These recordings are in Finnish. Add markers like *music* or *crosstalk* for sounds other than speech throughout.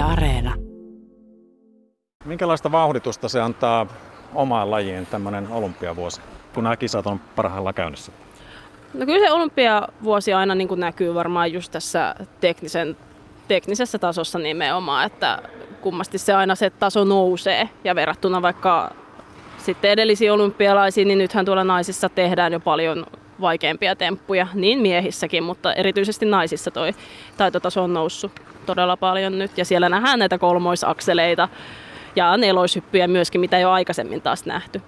Yle Areena. Minkälaista vauhditusta se antaa omaan lajiin tämmöinen olympiavuosi, kun nämä kisat on parhaillaan käynnissä? No kyllä se olympiavuosi aina niin kuin näkyy varmaan just tässä teknisen, teknisessä tasossa nimenomaan, että kummasti se aina se taso nousee ja verrattuna vaikka sitten edellisiin olympialaisiin, niin nythän tuolla naisissa tehdään jo paljon vaikeampia temppuja, niin miehissäkin, mutta erityisesti naisissa toi taitotaso on noussut todella paljon nyt ja siellä nähdään näitä kolmoisakseleita ja neloishyppyjä myöskin, mitä jo aikaisemmin taas nähty.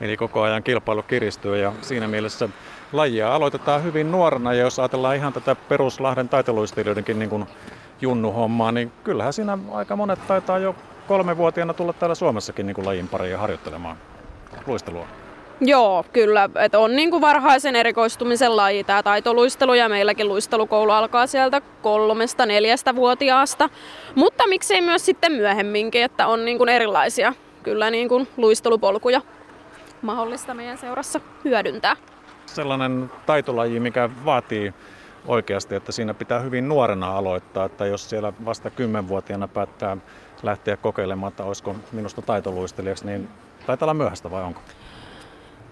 Eli koko ajan kilpailu kiristyy ja siinä mielessä lajia aloitetaan hyvin nuorena ja jos ajatellaan ihan tätä peruslahden taiteluistelijoidenkin niin kuin junnuhommaa, niin kyllähän siinä aika monet taitaa jo kolmevuotiaana tulla täällä Suomessakin niin kuin lajin pariin harjoittelemaan luistelua. Joo, kyllä. Et on niin kuin varhaisen erikoistumisen laji tämä taitoluistelu ja meilläkin luistelukoulu alkaa sieltä kolmesta, neljästä vuotiaasta. Mutta miksei myös sitten myöhemminkin, että on niin kuin erilaisia kyllä niin kuin luistelupolkuja mahdollista meidän seurassa hyödyntää. Sellainen taitolaji, mikä vaatii oikeasti, että siinä pitää hyvin nuorena aloittaa, että jos siellä vasta kymmenvuotiaana päättää lähteä kokeilemaan, että olisiko minusta taitoluistelijaksi, niin taitaa olla myöhäistä vai onko?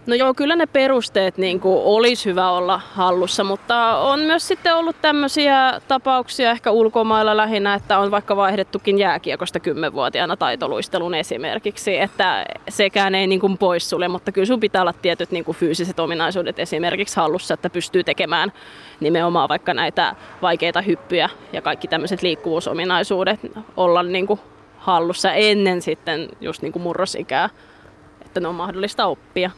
No joo, kyllä ne perusteet niin kuin olisi hyvä olla hallussa, mutta on myös sitten ollut tämmöisiä tapauksia ehkä ulkomailla lähinnä, että on vaikka vaihdettukin jääkiekosta kymmenvuotiaana taitoluistelun esimerkiksi, että sekään ei niin kuin poissulje, mutta kyllä sun pitää olla tietyt niin kuin fyysiset ominaisuudet esimerkiksi hallussa, että pystyy tekemään nimenomaan vaikka näitä vaikeita hyppyjä ja kaikki tämmöiset liikkuvuusominaisuudet olla niin kuin hallussa ennen sitten just niin kuin murrosikää, että ne on mahdollista oppia.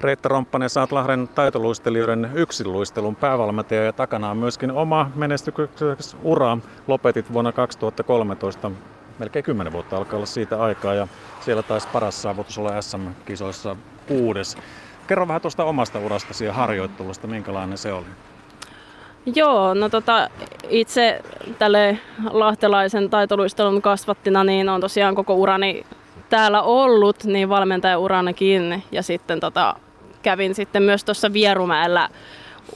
Reetta Romppanen, oot Lahden taitoluistelijoiden yksinluistelun päävalmentaja ja takana on myöskin oma menestyksekäs ura. Lopetit vuonna 2013, melkein 10 vuotta alkaa olla siitä aikaa ja siellä taisi paras saavutus olla SM-kisoissa kuudes. Kerro vähän tuosta omasta urastasi ja harjoittelusta, minkälainen se oli? Joo, no tota, itse tälle lahtelaisen taitoluistelun kasvattina niin on tosiaan koko urani täällä ollut, niin valmentajauranakin. Ja sitten tota, kävin sitten myös tuossa Vierumäellä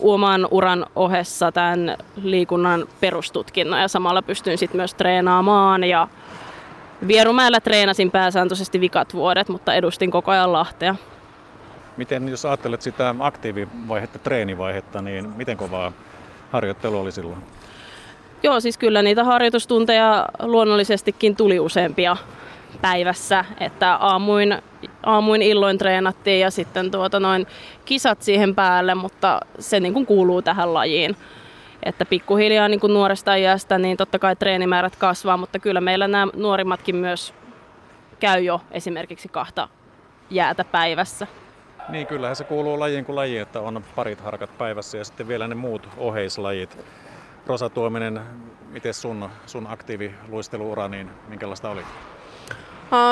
oman uran ohessa tämän liikunnan perustutkinnon ja samalla pystyin sitten myös treenaamaan ja Vierumäellä treenasin pääsääntöisesti vikat vuodet, mutta edustin koko ajan Lahtea. Miten jos ajattelet sitä aktiivivaihetta, treenivaihetta, niin miten kovaa harjoittelu oli silloin? Joo, siis kyllä niitä harjoitustunteja luonnollisestikin tuli useampia päivässä, että aamuin, aamuin illoin treenattiin ja sitten tuota noin kisat siihen päälle, mutta se niin kuin kuuluu tähän lajiin. Että pikkuhiljaa niin kuin nuoresta iästä, niin totta kai treenimäärät kasvaa, mutta kyllä meillä nämä nuorimmatkin myös käy jo esimerkiksi kahta jäätä päivässä. Niin, kyllähän se kuuluu lajiin kuin laji, että on parit harkat päivässä ja sitten vielä ne muut oheislajit. Rosa Tuominen, miten sun, sun aktiiviluisteluura, niin minkälaista oli?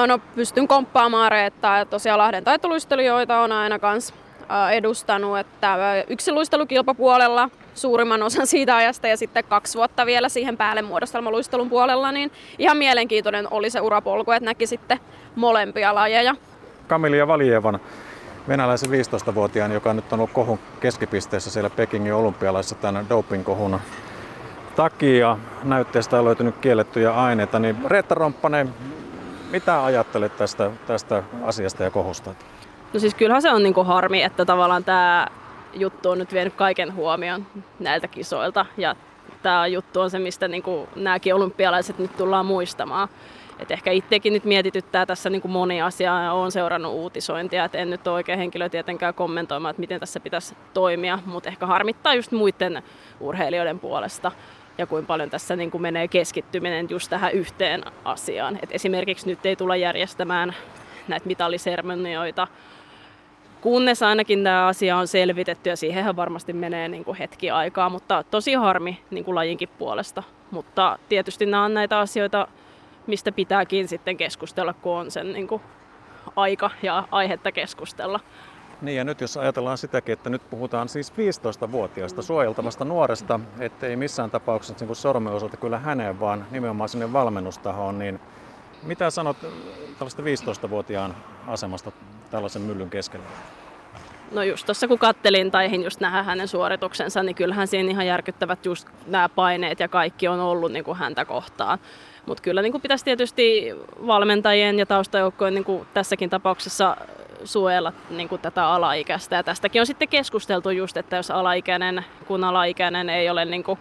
No pystyn komppaamaan Reettaa, että tosiaan Lahden taitoluistelijoita on aina kans edustanut, että luistelukilpapuolella suurimman osan siitä ajasta ja sitten kaksi vuotta vielä siihen päälle muodostelmaluistelun puolella, niin ihan mielenkiintoinen oli se urapolku, että näki sitten molempia lajeja. Kamilia Valievan venäläisen 15-vuotiaan, joka nyt on ollut kohun keskipisteessä siellä Pekingin olympialaisissa tämän dopingkohun takia. Näytteestä on löytynyt kiellettyjä aineita, niin Reetta Romppanen, mitä ajattelet tästä, tästä asiasta ja kohusta? No siis kyllähän se on niinku harmi, että tavallaan tämä juttu on nyt vienyt kaiken huomion näiltä kisoilta. Ja tämä juttu on se, mistä niinku nämäkin olympialaiset nyt tullaan muistamaan. Et ehkä itsekin nyt mietityttää tässä niin kuin moni asia ja olen seurannut uutisointia, että en nyt ole oikein henkilö tietenkään kommentoimaan, että miten tässä pitäisi toimia, mutta ehkä harmittaa just muiden urheilijoiden puolesta ja kuinka paljon tässä niin kuin menee keskittyminen just tähän yhteen asiaan. Et esimerkiksi nyt ei tulla järjestämään näitä mitallisermonioita, kunnes ainakin tämä asia on selvitetty ja siihenhän varmasti menee niin kuin hetki aikaa, mutta tosi harmi niin kuin lajinkin puolesta. Mutta tietysti nämä on näitä asioita, mistä pitääkin sitten keskustella, kun on sen niin kuin aika ja aihetta keskustella. Niin ja nyt jos ajatellaan sitäkin, että nyt puhutaan siis 15-vuotiaasta suojeltavasta nuoresta, ettei missään tapauksessa niin sormen osalta kyllä häneen, vaan nimenomaan sinne valmennustahoon, niin mitä sanot tällaista 15-vuotiaan asemasta tällaisen myllyn keskellä? No just tuossa kun kattelin tai just nähdä hänen suorituksensa, niin kyllähän siinä ihan järkyttävät just nämä paineet ja kaikki on ollut niin kuin häntä kohtaan. Mutta kyllä niin kuin pitäisi tietysti valmentajien ja taustajoukkojen niin kuin tässäkin tapauksessa suojella niin kuin tätä alaikäistä. Ja tästäkin on sitten keskusteltu just, että jos alaikäinen, kun alaikäinen ei ole niin kuin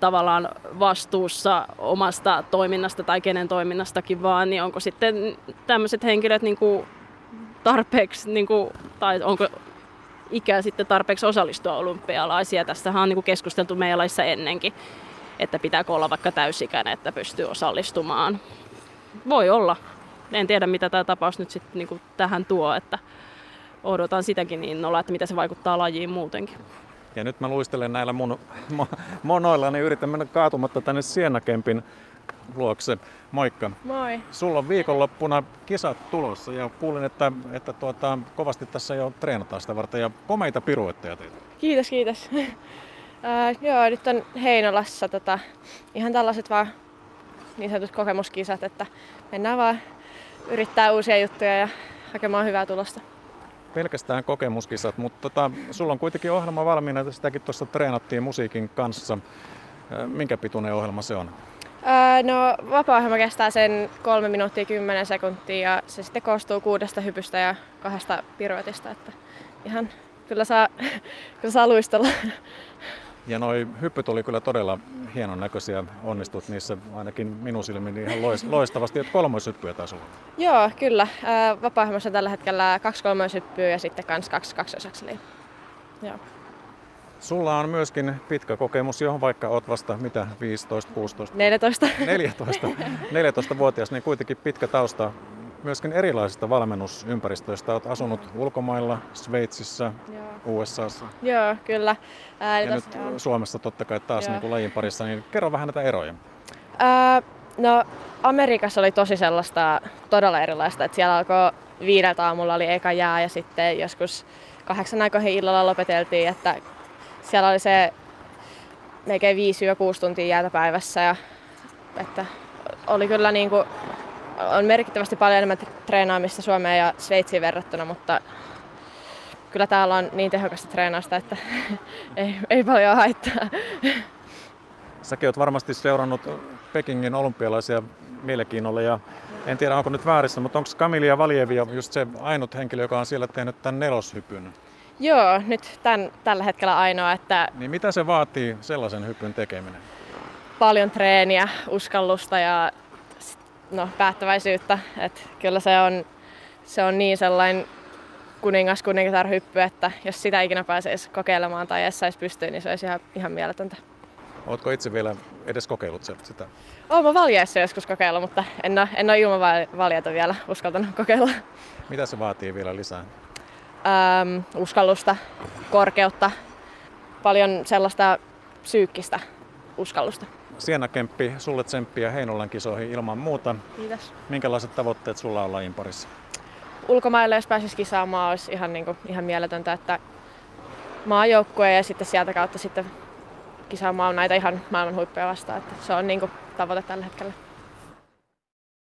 tavallaan vastuussa omasta toiminnasta tai kenen toiminnastakin vaan, niin onko sitten tämmöiset henkilöt niin kuin tarpeeksi, niin kuin, tai onko ikä sitten tarpeeksi osallistua olympialaisia. Tästähän on niin kuin keskusteltu meidän laissa ennenkin, että pitääkö olla vaikka täysikäinen, että pystyy osallistumaan. Voi olla. En tiedä, mitä tämä tapaus nyt sitten niin tähän tuo, että odotan sitäkin innolla, että mitä se vaikuttaa lajiin muutenkin. Ja nyt mä luistelen näillä mun monoilla, niin yritän mennä kaatumatta tänne Sienakempin luokse. Moikka. Moi. Sulla on viikonloppuna kisat tulossa ja kuulin, että, että tuota, kovasti tässä jo treenataan sitä varten ja komeita piruetteja teitä. Kiitos, kiitos. uh, *laughs* joo, nyt on Heinolassa tota, ihan tällaiset vaan niin sanotut kokemuskisat, että mennään vaan yrittää uusia juttuja ja hakemaan hyvää tulosta. Pelkästään kokemuskisat, mutta tota, sulla on kuitenkin ohjelma valmiina, että sitäkin tuossa treenattiin musiikin kanssa. Minkä pituinen ohjelma se on? Öö, no vapaa-ohjelma kestää sen 3 minuuttia 10 sekuntia ja se sitten koostuu kuudesta hypystä ja kahdesta piruetista, että ihan kyllä saa, *laughs* kyllä saa luistella. Ja noi hyppyt oli kyllä todella hienon näköisiä, onnistut niissä ainakin minun silmiin ihan loistavasti, että kolmoishyppyjä taas olla. Joo, kyllä. vapaa on tällä hetkellä kaksi kolmoishyppyä ja sitten kans kaksi kaksosakseliä. Joo. Sulla on myöskin pitkä kokemus, johon vaikka oot vasta mitä 15, 16? 14. 14. 14-vuotias, niin kuitenkin pitkä tausta myöskin erilaisista valmennusympäristöistä. Olet asunut ulkomailla, Sveitsissä, Joo. USAssa. Joo, kyllä. Ää, ja tos, nyt joo. Suomessa totta kai taas niin kuin lajin parissa, niin kerro vähän näitä eroja. Ää, no, Amerikassa oli tosi sellaista todella erilaista, että siellä alkoi viideltä aamulla oli eka jää ja sitten joskus kahdeksan aikoihin illalla lopeteltiin, että siellä oli se melkein 5-6 tuntia jäätä päivässä ja että oli kyllä niin kuin, on merkittävästi paljon enemmän treenaamista Suomeen ja Sveitsiin verrattuna, mutta kyllä täällä on niin tehokasta treenausta, että *laughs* ei, ei paljon haittaa. Säkin oot varmasti seurannut Pekingin olympialaisia mielenkiinnolla ja en tiedä onko nyt väärissä, mutta onko Kamilia Valjevi just se ainut henkilö, joka on siellä tehnyt tämän neloshypyn? Joo, nyt tämän, tällä hetkellä ainoa. Että niin mitä se vaatii sellaisen hypyn tekeminen? Paljon treeniä, uskallusta ja no, päättäväisyyttä. Et kyllä se on, se on niin sellainen kuningas kuningatar hyppy, että jos sitä ikinä pääsisi kokeilemaan tai edes saisi pystyyn, niin se olisi ihan, ihan mieletöntä. Oletko itse vielä edes kokeillut sitä? Olen mä valjeessa joskus kokeillut, mutta en ole, en ole ilman valjeta vielä uskaltanut kokeilla. Mitä se vaatii vielä lisää? Ähm, uskallusta, korkeutta, paljon sellaista psyykkistä uskallusta. Siena Kemppi, sulle tsemppiä Heinolan kisoihin ilman muuta. Kiitos. Minkälaiset tavoitteet sulla on lajin parissa? Ulkomaille, jos pääsisi kisaamaan, olisi ihan, niin kuin, ihan mieletöntä, että maajoukkue ja sitten sieltä kautta sitten kisaamaan näitä ihan maailman huippuja vastaan. Että se on niin kuin, tavoite tällä hetkellä.